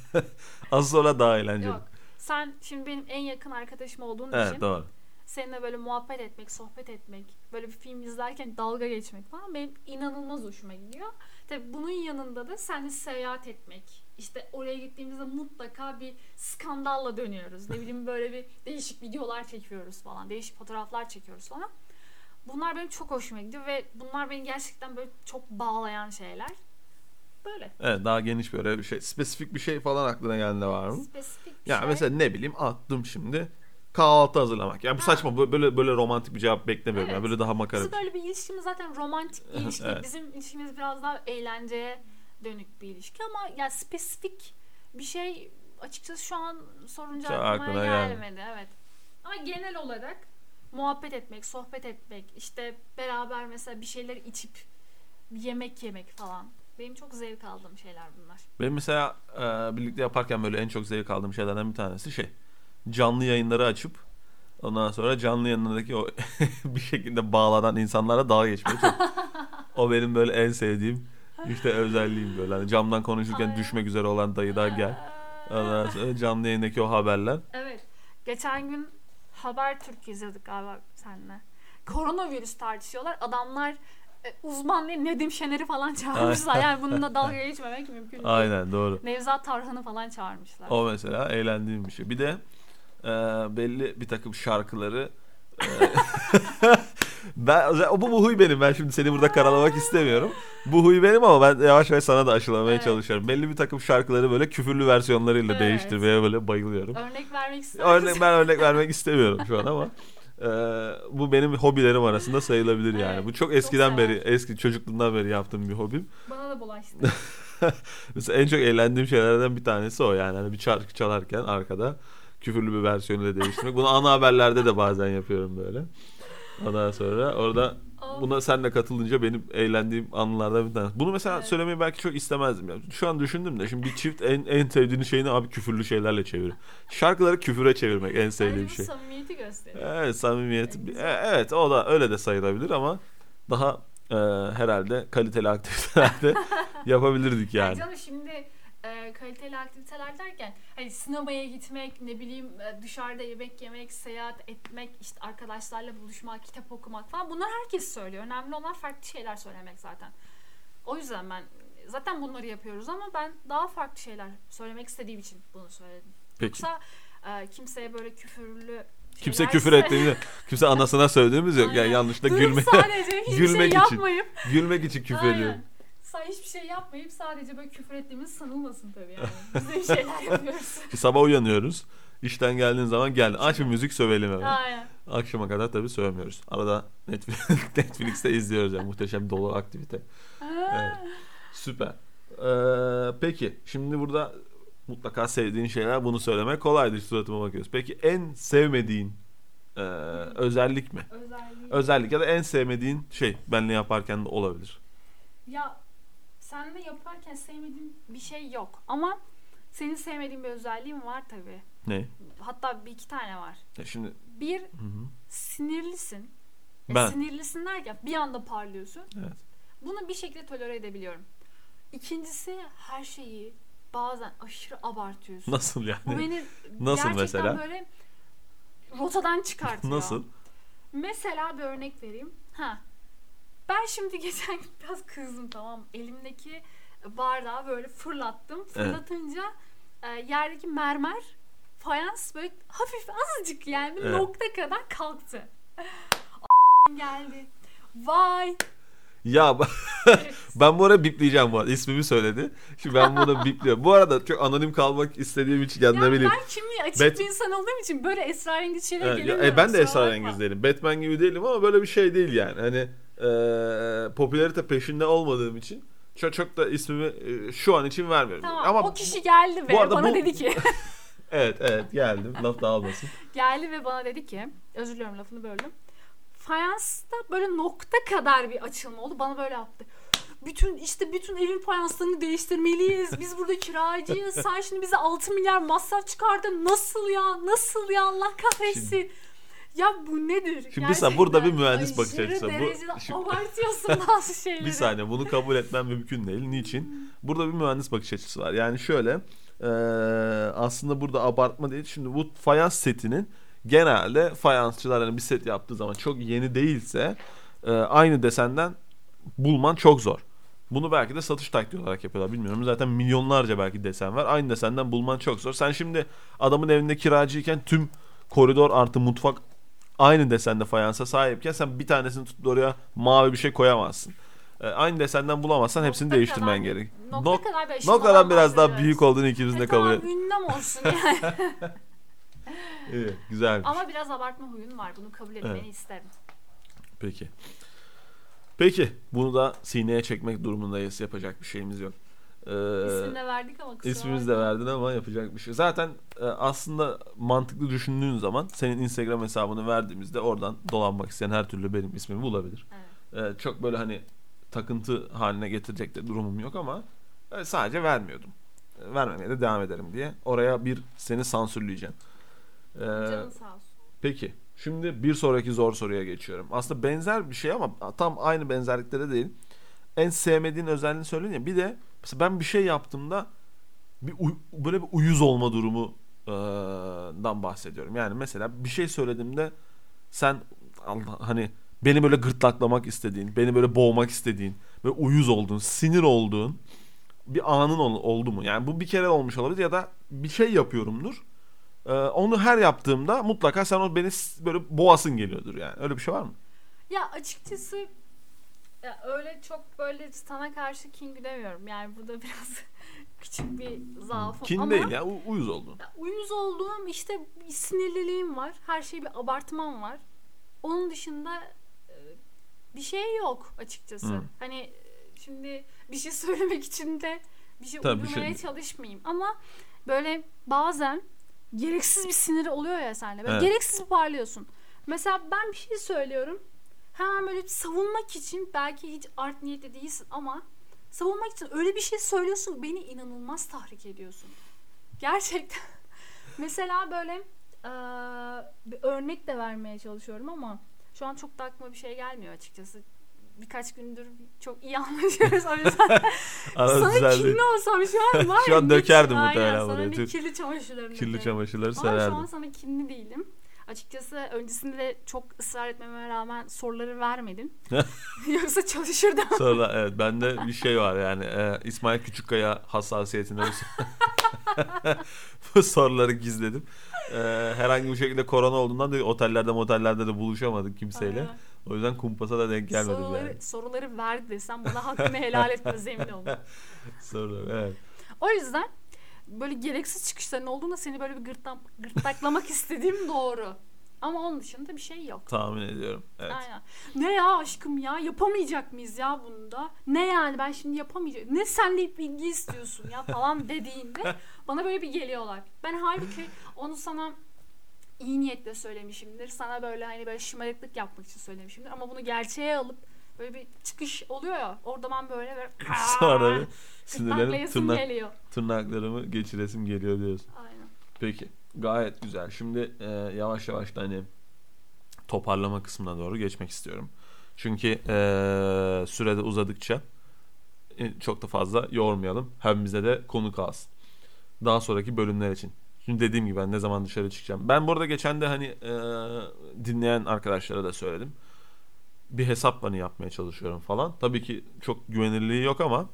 Asıl sorular daha eğlenceli. Yok. Sen şimdi benim en yakın arkadaşım olduğun Evet için doğru. seninle böyle muhabbet etmek, sohbet etmek, böyle bir film izlerken dalga geçmek falan benim inanılmaz hoşuma gidiyor. Tabii bunun yanında da seninle seyahat etmek. İşte oraya gittiğimizde mutlaka bir skandalla dönüyoruz. Ne bileyim böyle bir değişik videolar çekiyoruz falan. Değişik fotoğraflar çekiyoruz falan. Bunlar benim çok hoşuma gidiyor ve bunlar beni gerçekten böyle çok bağlayan şeyler. Böyle. Evet daha geniş böyle bir şey. Spesifik bir şey falan aklına geldi var mı? Spesifik bir Ya şey. mesela ne bileyim attım şimdi. Kahvaltı hazırlamak. Ya bu saçma bu- böyle böyle romantik bir cevap beklemiyorum. Evet. Ya böyle daha makara. Bizim böyle bir ilişkimiz zaten romantik bir ilişki. [LAUGHS] Evet. Bizim ilişkimiz biraz daha eğlenceye dönük bir ilişki ama ya spesifik bir şey açıkçası şu an sorunca Şu aklıma gelmedi. gelmedi. Evet. Ama genel olarak muhabbet etmek, sohbet etmek, işte beraber mesela bir şeyler içip yemek yemek falan. Benim çok zevk aldığım şeyler bunlar. Benim mesela e, birlikte yaparken böyle en çok zevk aldığım şeylerden bir tanesi şey. Canlı yayınları açıp ondan sonra canlı yayınlardaki o [LAUGHS] bir şekilde bağlanan insanlara dalga geçmeyi çok [LAUGHS] o benim böyle en sevdiğim [LAUGHS] işte özelliğim böyle. Hani camdan konuşurken Ay. düşmek üzere olan dayıdan gel. Ondan sonra canlı yayındaki o haberler. Evet. Geçen gün Habertürk izledik galiba seninle. Koronavirüs tartışıyorlar. Adamlar e, uzman değil Nedim Şener'i falan çağırmışlar. Yani bununla [LAUGHS] dalga geçmemek mümkün değil. Aynen doğru. Nevzat Tarhan'ı falan çağırmışlar. O mesela eğlendiğim bir şey. Bir de e, belli bir takım şarkıları e, [LAUGHS] ben bu, bu huy benim. Ben şimdi seni burada karalamak istemiyorum. Bu huy benim ama ben yavaş yavaş sana da aşılamaya Evet. çalışıyorum. Belli bir takım şarkıları böyle küfürlü versiyonlarıyla Evet. değiştirmeye böyle bayılıyorum. Örnek vermek ister Örnek ben örnek vermek [LAUGHS] istemiyorum şu an ama e, bu benim hobilerim arasında sayılabilir yani. Evet, bu çok çok eskiden beri, sever. eski çocukluğumdan beri yaptığım bir hobim. Bana da bulaştı. [LAUGHS] Mesela en çok eğlendiğim şeylerden bir tanesi o yani. Hani bir şarkı çalarken arkada küfürlü bir versiyonu da değiştirmek. Bunu ana haberlerde de bazen yapıyorum böyle. Ondan sonra orada buna senle katılınca benim eğlendiğim anılardan bir tanesi. Bunu mesela Evet. söylemeyi belki çok istemezdim. Ya. Şu an düşündüm de şimdi bir çift en en sevdiğin şeyini abi küfürlü şeylerle çeviriyor. Şarkıları küfüre çevirmek en sevdiğim bu şey. samimiyeti gösteriyor. Evet samimiyet. Evet, E. Evet o da öyle de sayılabilir ama daha e, herhalde kaliteli aktivitelerde [LAUGHS] yapabilirdik Yani. yani. Canım şimdi e, kaliteli aktiviteler derken hani sinemaya gitmek, ne bileyim e, dışarıda yemek yemek, seyahat etmek, işte arkadaşlarla buluşmak, kitap okumak falan bunlar herkes söylüyor. Önemli olan farklı şeyler söylemek zaten. O yüzden ben zaten bunları yapıyoruz ama ben daha farklı şeyler söylemek istediğim için bunu söyledim. Peki. Yoksa e, kimseye böyle küfürlü Kimse küfür ettiğini, [LAUGHS] kimse anasına söylediğimiz yok. Yani yanlışlıkla Durup gülme, sadece hiçbir gülmek şey için. yapmayıp gülmek için küfür ediyor. Sa hiçbir şey yapmayıp sadece böyle küfür ettiğimiz sanılmasın tabii yani. Biz de bir şeyler [LAUGHS] yapıyoruz. Sabah uyanıyoruz. İşten geldiğin zaman gel. Aç bir müzik sövelim hemen. Aynen. Akşama kadar tabii sövmüyoruz. Arada Netflix, [LAUGHS] Netflix'te izliyoruz yani muhteşem dolu aktivite. Evet. Süper. Ee, peki şimdi burada mutlaka sevdiğin şeyler bunu söylemek kolaydır suratıma bakıyoruz. Peki en sevmediğin e, özellik mi? Özelliği. Özellik ya da en sevmediğin şey benle yaparken de olabilir. ya sen de yaparken sevmediğin bir şey yok. Ama senin sevmediğin bir özelliğin var tabii. Ne? Hatta bir iki tane var. Ya şimdi Bir hı hı. sinirlisin. Ya Ben. Sinirlisin derken bir anda parlıyorsun. Evet. Bunu bir şekilde tolere edebiliyorum. İkincisi her şeyi bazen aşırı abartıyorsun. nasıl yani? Bu beni [LAUGHS] Nasıl gerçekten mesela? böyle rotadan çıkartıyor. [LAUGHS] Nasıl? Mesela bir örnek vereyim. Ha. Ben şimdi [LAUGHS] geçen gün biraz kızdım tamam. Elimdeki bardağı böyle fırlattım. Fırlatınca e, yerdeki mermer fayans böyle hafif azıcık yani bir Evet. nokta kadar kalktı. [LAUGHS] geldi. Vay. Ya [LAUGHS] ben bu ara bipleyeceğim bu arada. İsmimi söyledi. Şimdi ben bunu bipliyorum. Bu arada çok anonim kalmak istediğim için Yani bileyim. ben kimi açık Bet- bir insan olduğum için böyle esrarengiz şeyler Evet, ya, gelemiyorum. e, ben de esrarengiz değilim. Batman gibi değilim ama böyle bir şey değil yani. Hani e, popülarite peşinde olmadığım için çok çok da ismimi e, şu an için vermiyorum. Tamam ama o kişi geldi ve bana bu- dedi ki [LAUGHS] evet evet geldim. Laf dağılmasın. geldi ve bana dedi ki özür diliyorum lafını böldüm. Fayansta böyle nokta kadar bir açılma oldu. Bana böyle yaptı. Bütün işte bütün evin fayanslarını değiştirmeliyiz. Biz burada kiracıyız. Sen şimdi bize 6 milyar masraf çıkardın. Nasıl ya? Nasıl ya? Allah kahretsin. Ya bu nedir? Şimdi bir saniye, burada bir mühendis bakış açısı. Bu- şimdi- abartıyorsun [LAUGHS] bazı şeyleri. Bir saniye bunu kabul etmem mümkün değil. Niçin? Burada bir mühendis bakış açısı var. Yani şöyle e, aslında burada abartma değil. Şimdi bu fayans setinin genelde fayansçılar hani bir set yaptığı zaman çok yeni değilse e, aynı desenden bulman çok zor. Bunu belki de satış taktiği olarak yapıyorlar bilmiyorum. Zaten milyonlarca belki desen var. Aynı desenden bulman çok zor. Sen şimdi adamın evinde kiracıyken tüm koridor artı mutfak aynı desende fayansa sahipken sen bir tanesini tutup oraya mavi bir şey koyamazsın. E, aynı desenden bulamazsan hepsini Nokta değiştirmen kadar- gerek. Nokta Nok- kadar bir noktadan biraz daha büyük olduğunu ikimiz de E kabul et. ünlem olsun [LAUGHS] yani. İyi, güzel. Ama biraz abartma huyun var. Bunu kabul etmeni Evet. isterim. Peki. Peki bunu da sineye çekmek durumundayız. Yapacak bir şeyimiz yok. Ee, İsmini de verdik ama kusura İsmimizi de verdin ama yapacak bir şey. Zaten e, aslında mantıklı düşündüğün zaman senin Instagram hesabını verdiğimizde oradan dolanmak isteyen her türlü benim ismimi bulabilir. Evet. E, çok böyle hani takıntı haline getirecek de durumum yok ama e, sadece vermiyordum. E, vermemeye de devam ederim diye. Oraya bir seni sansürleyeceğim. E, Canın sağ olsun. Peki. Şimdi bir sonraki zor soruya geçiyorum. Aslında benzer bir şey ama tam aynı benzerliklere değil. En sevmediğin özelliğini söyledin ya. Bir de mesela ben bir şey yaptığımda bir böyle bir uyuz olma durumu dan bahsediyorum. Yani mesela bir şey söylediğimde sen Allah, hani beni böyle gırtlaklamak istediğin, beni böyle boğmak istediğin, böyle uyuz olduğun, sinir olduğun bir anın ol- oldu mu? Yani bu bir kere olmuş olabilir ya da bir şey yapıyorumdur. Ee, onu her yaptığımda mutlaka sen o beni böyle boğasın geliyordur yani. Öyle bir şey var mı? Ya açıkçası ya öyle çok böyle sana karşı kin güdemiyorum. Yani burada [LAUGHS] biraz küçük bir zaafım Kin ama değil ya u- uyuz oldun. ya uyuz olduğum işte bir sinirliliğim var. Her şey bir abartmam var. Onun dışında e, bir şey yok açıkçası. Hı. Hani e, şimdi bir şey [LAUGHS] söylemek için de bir şey Tabii uydurmaya şey- çalışmayayım ama böyle bazen gereksiz bir siniri oluyor ya sende. Böyle Evet. gereksiz parlıyorsun. Mesela ben bir şey söylüyorum. Hemen böyle savunmak için belki hiç art niyetli değilsin ama savunmak için öyle bir şey söylüyorsun beni inanılmaz tahrik ediyorsun. Gerçekten. [LAUGHS] Mesela böyle eee, bir örnek de vermeye çalışıyorum ama şu an çok da aklıma bir şey gelmiyor açıkçası. Birkaç gündür çok iyi [LAUGHS] anlaşıyoruz o yüzden [LAUGHS] sana düzeldi. kinli olsam şu an var Şu ya, an ne- dökerdim Aynen, muhtemelen sana buraya. bir Tüm kirli çamaşırlarını Kirli çamaşırları Ama şu an sererdim. sana kinli değilim. Açıkçası öncesinde de çok ısrar etmeme rağmen soruları vermedim. [LAUGHS] Yoksa çalışırdım. Sonra evet bende bir şey var yani e, İsmail Küçükkaya hassasiyetinde [LAUGHS] bu, soruları gizledim. E, herhangi bir şekilde korona olduğundan da otellerde motellerde de buluşamadık kimseyle. Aynen. O yüzden kumpasa da denk gelmedim soruları, yani. soruları verdi desem bana hakkını helal etmez emin olun. [LAUGHS] Sorular evet. O yüzden böyle gereksiz çıkışların olduğunda seni böyle bir gırtlak, gırtlaklamak [LAUGHS] istediğim doğru. Ama onun dışında bir şey yok. Tahmin ediyorum. Evet. Aynen. Ne ya aşkım ya yapamayacak mıyız ya bunda? Ne yani ben şimdi yapamayacağım. Ne sen de bilgi istiyorsun ya falan [LAUGHS] dediğinde bana böyle bir geliyorlar. Ben halbuki onu sana iyi niyetle söylemişimdir. Sana böyle hani böyle şımarıklık yapmak için söylemişimdir. Ama bunu gerçeğe alıp böyle bir çıkış oluyor ya. Orada ben böyle böyle [LAUGHS] Sonra sinirlerim gırtlaklayasım tırnak, geliyor. tırnaklarımı geçiresim geliyor diyorsun. Aynen. Peki. Gayet güzel. Şimdi e, yavaş yavaş da hani toparlama kısmına doğru geçmek istiyorum. Çünkü e, sürede uzadıkça e, çok da fazla yormayalım. Hem bize de konu kalsın. Daha sonraki bölümler için. Şimdi dediğim gibi ben ne zaman dışarı çıkacağım. Ben burada geçen de hani e, dinleyen arkadaşlara da söyledim. Bir hesap hani yapmaya çalışıyorum falan. Tabii ki çok güvenirliği yok ama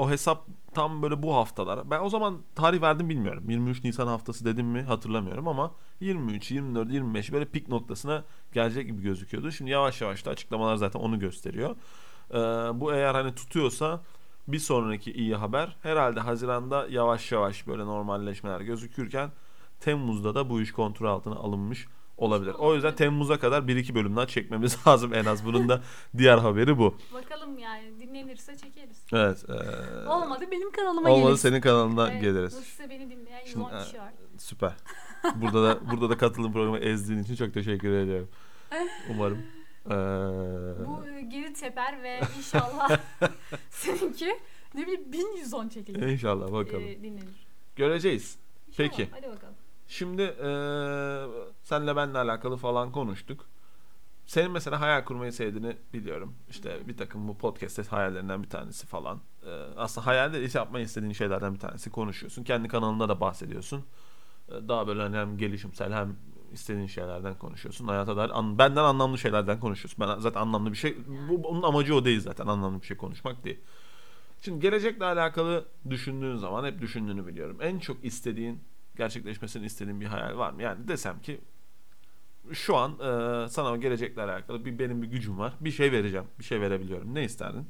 o hesap tam böyle bu haftalar. Ben o zaman tarih verdim bilmiyorum. 23 Nisan haftası dedim mi hatırlamıyorum ama 23, 24, 25 böyle pik noktasına gelecek gibi gözüküyordu. Şimdi yavaş yavaş da açıklamalar zaten onu gösteriyor. Ee, bu eğer hani tutuyorsa bir sonraki iyi haber herhalde Haziran'da yavaş yavaş böyle normalleşmeler gözükürken Temmuz'da da bu iş kontrol altına alınmış olabilir. O yüzden Temmuz'a kadar 1-2 bölüm daha çekmemiz [LAUGHS] lazım en az. Bunun da diğer haberi bu. Bakalım yani dinlenirse çekeriz. Evet. ee, Olmadı benim kanalıma Olmadı gelirsin. senin kanalına Evet, geliriz. Nasılsa beni dinleyen Şimdi, 110 kişi var. Süper. [LAUGHS] Burada da burada da katılım programı ezdiğin için çok teşekkür ediyorum. [LAUGHS] Umarım. ee, Bu e, geri teper ve inşallah seninki ne bileyim 1110 çekilir. inşallah bakalım. E, dinlenir. Göreceğiz. İnşallah, Peki. Hadi bakalım. Şimdi ee, senle benle alakalı falan konuştuk. Senin mesela hayal kurmayı sevdiğini biliyorum. İşte bir takım bu podcast'te hayallerinden bir tanesi falan. Ee, aslında hayalde iş yapmayı istediğin şeylerden bir tanesi konuşuyorsun. Kendi kanalında da bahsediyorsun. Ee, daha böyle hani hem gelişimsel hem istediğin şeylerden konuşuyorsun. Hayata dair an- benden anlamlı şeylerden konuşuyorsun. Ben zaten anlamlı bir şey bu onun amacı o değil zaten anlamlı bir şey konuşmak değil. Şimdi gelecekle alakalı düşündüğün zaman hep düşündüğünü biliyorum. En çok istediğin gerçekleşmesini istediğin bir hayal var mı? Yani desem ki şu an e, sana gelecekle alakalı bir benim bir gücüm var. Bir şey vereceğim. Bir şey verebiliyorum. Ne isterdin?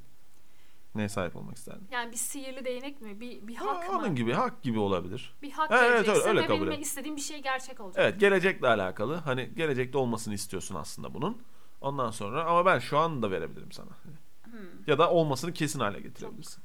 Neye sahip olmak isterdin? Yani bir sihirli değnek mi? Bir, bir Ha, hak mı? onun gibi hak gibi olabilir. Bir hak Evet, evet, vereceksin öyle ve kabul et. istediğim bir şey gerçek olacak. Evet gelecekle alakalı. Hani gelecekte olmasını istiyorsun aslında bunun. Ondan sonra ama ben şu an da verebilirim sana. Hmm. Ya da olmasını kesin hale getirebilirsin.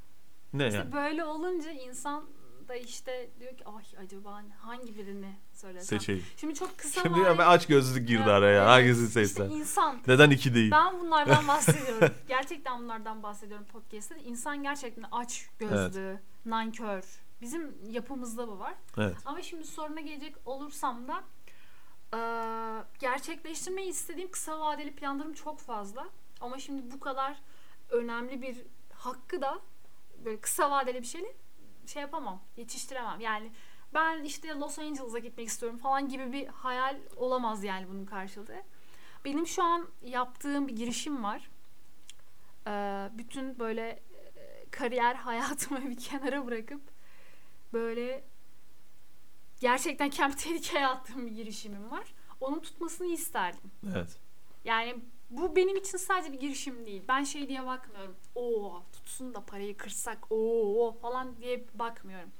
Ne İşte yani? böyle olunca insan da işte diyor ki ay acaba hangi birini söylesem. Seçeyim. Şimdi çok kısa Şimdi vade- ben aç gözlülük girdi Evet, araya. evet. Hangisini İşte seçsen? insan. Neden iki değil? Ben bunlardan [LAUGHS] bahsediyorum. gerçekten bunlardan bahsediyorum podcast'te. İnsan gerçekten aç gözlü, nankör. Bizim yapımızda bu var. Evet. Ama şimdi soruna gelecek olursam da eee, gerçekleştirmeyi istediğim kısa vadeli planlarım çok fazla. Ama şimdi bu kadar önemli bir hakkı da böyle kısa vadeli bir şeyle şey yapamam, yetiştiremem. Yani ben işte Los Angeles'a gitmek istiyorum falan gibi bir hayal olamaz yani bunun karşılığı. Benim şu an yaptığım bir girişim var. Ee, bütün böyle e, kariyer [LAUGHS] hayatımı bir kenara bırakıp böyle gerçekten kendimi tehlikeye [LAUGHS] attığım bir girişimim var. Onun tutmasını isterdim. Evet. Yani bu benim için sadece bir girişim değil. Ben şey diye bakmıyorum. Oo tutsun da parayı kırsak oo falan diye bakmıyorum.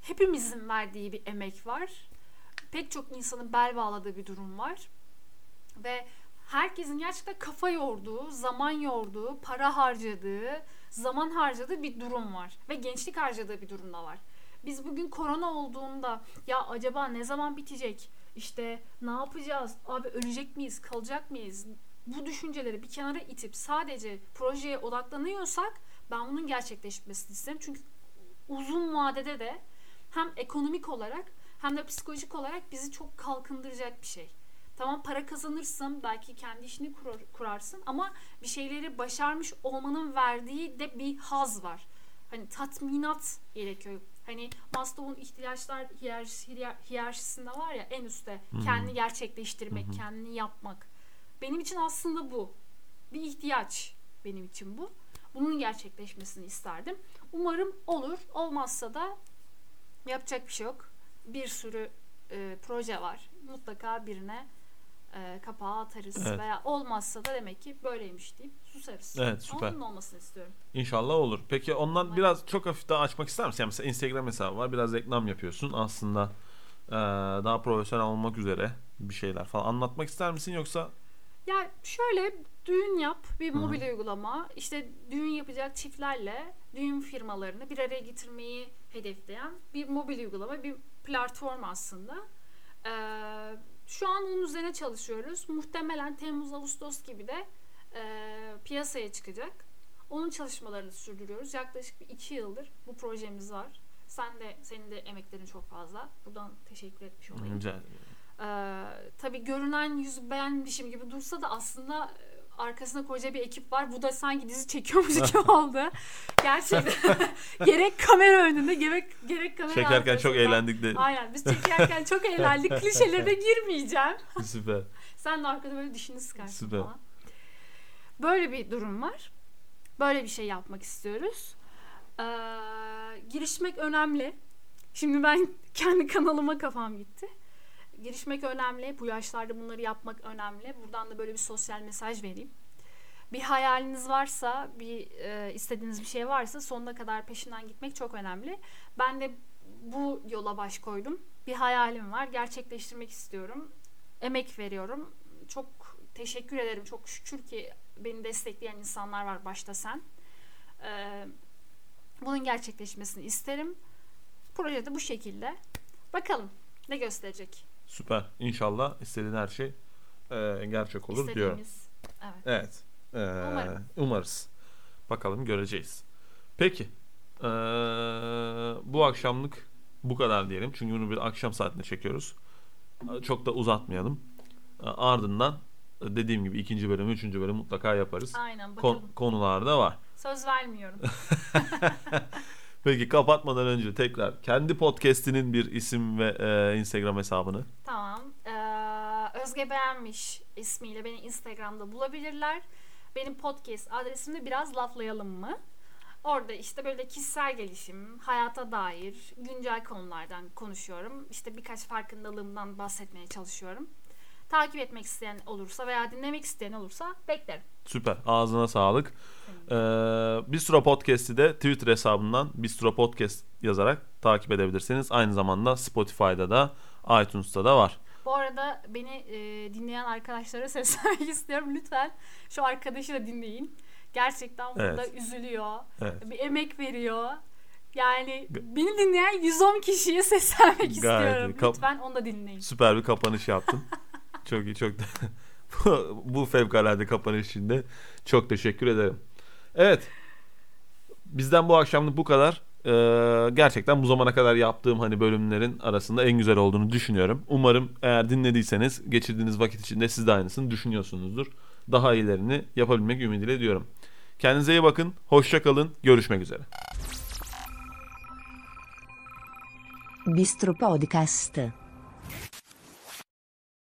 Hepimizin verdiği bir emek var. Pek çok insanın bel bağladığı bir durum var. Ve herkesin gerçekten kafa yorduğu, zaman yorduğu, para harcadığı, zaman harcadığı bir durum var. Ve gençlik harcadığı bir durum da var. Biz bugün korona olduğunda ya acaba ne zaman bitecek? İşte ne yapacağız? Abi ölecek miyiz? Kalacak mıyız? Bu düşünceleri bir kenara itip sadece projeye odaklanıyorsak ben bunun gerçekleşmesini isterim. Çünkü uzun vadede de hem ekonomik olarak hem de psikolojik olarak bizi çok kalkındıracak bir şey. Tamam para kazanırsın, belki kendi işini kurar- kurarsın ama bir şeyleri başarmış olmanın verdiği de bir haz var. Hani tatminat gerekiyor. Hani Maslow'un ihtiyaçlar hiyerarşi, hiyer- hiyerarşisinde var ya en üstte kendini gerçekleştirmek, kendini yapmak. Benim için aslında bu. Bir ihtiyaç benim için bu. Bunun gerçekleşmesini isterdim. Umarım olur. Olmazsa da yapacak bir şey yok. Bir sürü e, proje var. Mutlaka birine e, kapağı atarız Evet. veya olmazsa da demek ki böyleymiş deyip susarız. Evet, süper. Bunun olmasını istiyorum. İnşallah olur. Peki ondan biraz çok hafif daha açmak ister misin? Yani mesela Instagram hesabı var. Biraz reklam yapıyorsun. Aslında eee, daha profesyonel olmak üzere bir şeyler falan anlatmak ister misin yoksa Ya şöyle düğün yap bir Hı. mobil uygulama işte düğün yapacak çiftlerle düğün firmalarını bir araya getirmeyi hedefleyen bir mobil uygulama bir platform aslında. Ee, şu an onun üzerine çalışıyoruz. Muhtemelen Temmuz Ağustos gibi de e, piyasaya çıkacak. Onun çalışmalarını sürdürüyoruz. Yaklaşık bir iki yıldır bu projemiz var. Sen de senin de emeklerin çok fazla. Buradan teşekkür etmiş olayım. Güzel. Ee, tabii görünen yüz benmişim gibi dursa da aslında e, arkasında koca bir ekip var. Bu da sanki dizi çekiyormuş gibi [LAUGHS] oldu. Gerçekten [LAUGHS] gerek kamera önünde gerek gerek kamera çekerken çok arkasında. eğlendik de. Aynen biz çekerken çok eğlendik. Klişelere [LAUGHS] girmeyeceğim. Süper. Sen de arkada böyle dişini sıkarsın Süper. falan. Böyle bir durum var. Böyle bir şey yapmak istiyoruz. Ee, girişmek önemli. Şimdi ben kendi kanalıma kafam gitti. Girişmek önemli. Bu yaşlarda bunları yapmak önemli. Buradan da böyle bir sosyal mesaj vereyim. Bir hayaliniz varsa, bir e, istediğiniz bir şey varsa sonuna kadar peşinden gitmek çok önemli. Ben de bu yola baş koydum. Bir hayalim var. Gerçekleştirmek istiyorum. Emek veriyorum. Çok teşekkür ederim. Çok şükür ki beni destekleyen insanlar var başta sen. Ee, bunun gerçekleşmesini isterim. Proje de bu şekilde. Bakalım ne gösterecek. Süper. İnşallah istediğin her şey eee, gerçek olur diyorum. İstediğimiz. Evet. Evet. Eee, Umarım. Umarız. Bakalım göreceğiz. Peki. Eee, bu akşamlık bu kadar diyelim. Çünkü bunu bir akşam saatinde çekiyoruz. Çok da uzatmayalım. Eee, Ardından e, dediğim gibi ikinci bölüm, üçüncü bölüm mutlaka yaparız. Aynen bakalım. Kon- konular da var. Söz vermiyorum. [LAUGHS] Peki kapatmadan önce tekrar kendi podcast'inin bir isim ve e, Instagram hesabını. Tamam. Ee, Özge Beğenmiş ismiyle beni Instagram'da bulabilirler. Benim podcast adresimde biraz laflayalım mı? Orada işte böyle kişisel gelişim, hayata dair güncel konulardan konuşuyorum. İşte birkaç farkındalığımdan bahsetmeye çalışıyorum. Takip etmek isteyen olursa veya dinlemek isteyen olursa beklerim. Süper. Ağzına sağlık. Ee, Bistro Podcast'i de Twitter hesabından Bistro Podcast yazarak takip edebilirsiniz. Aynı zamanda Spotify'da da iTunes'ta da var. Bu arada beni e, dinleyen arkadaşlara [LAUGHS] seslenmek istiyorum. Lütfen şu arkadaşı da dinleyin. Gerçekten burada Evet. üzülüyor. Evet. Bir emek veriyor. Yani beni dinleyen 110 kişiye seslenmek Gayet istiyorum. Lütfen onu da dinleyin. Süper bir kapanış yaptın. [LAUGHS] çok iyi, çok da [LAUGHS] bu, fevkalade kapanış için de çok teşekkür ederim. Evet. Bizden bu akşamlık bu kadar. Ee, gerçekten bu zamana kadar yaptığım hani bölümlerin arasında en güzel olduğunu düşünüyorum. Umarım eğer dinlediyseniz geçirdiğiniz vakit içinde siz de aynısını düşünüyorsunuzdur. Daha iyilerini yapabilmek ümidiyle diyorum. Kendinize iyi bakın. Hoşça kalın. Görüşmek üzere. Bistro Podcast.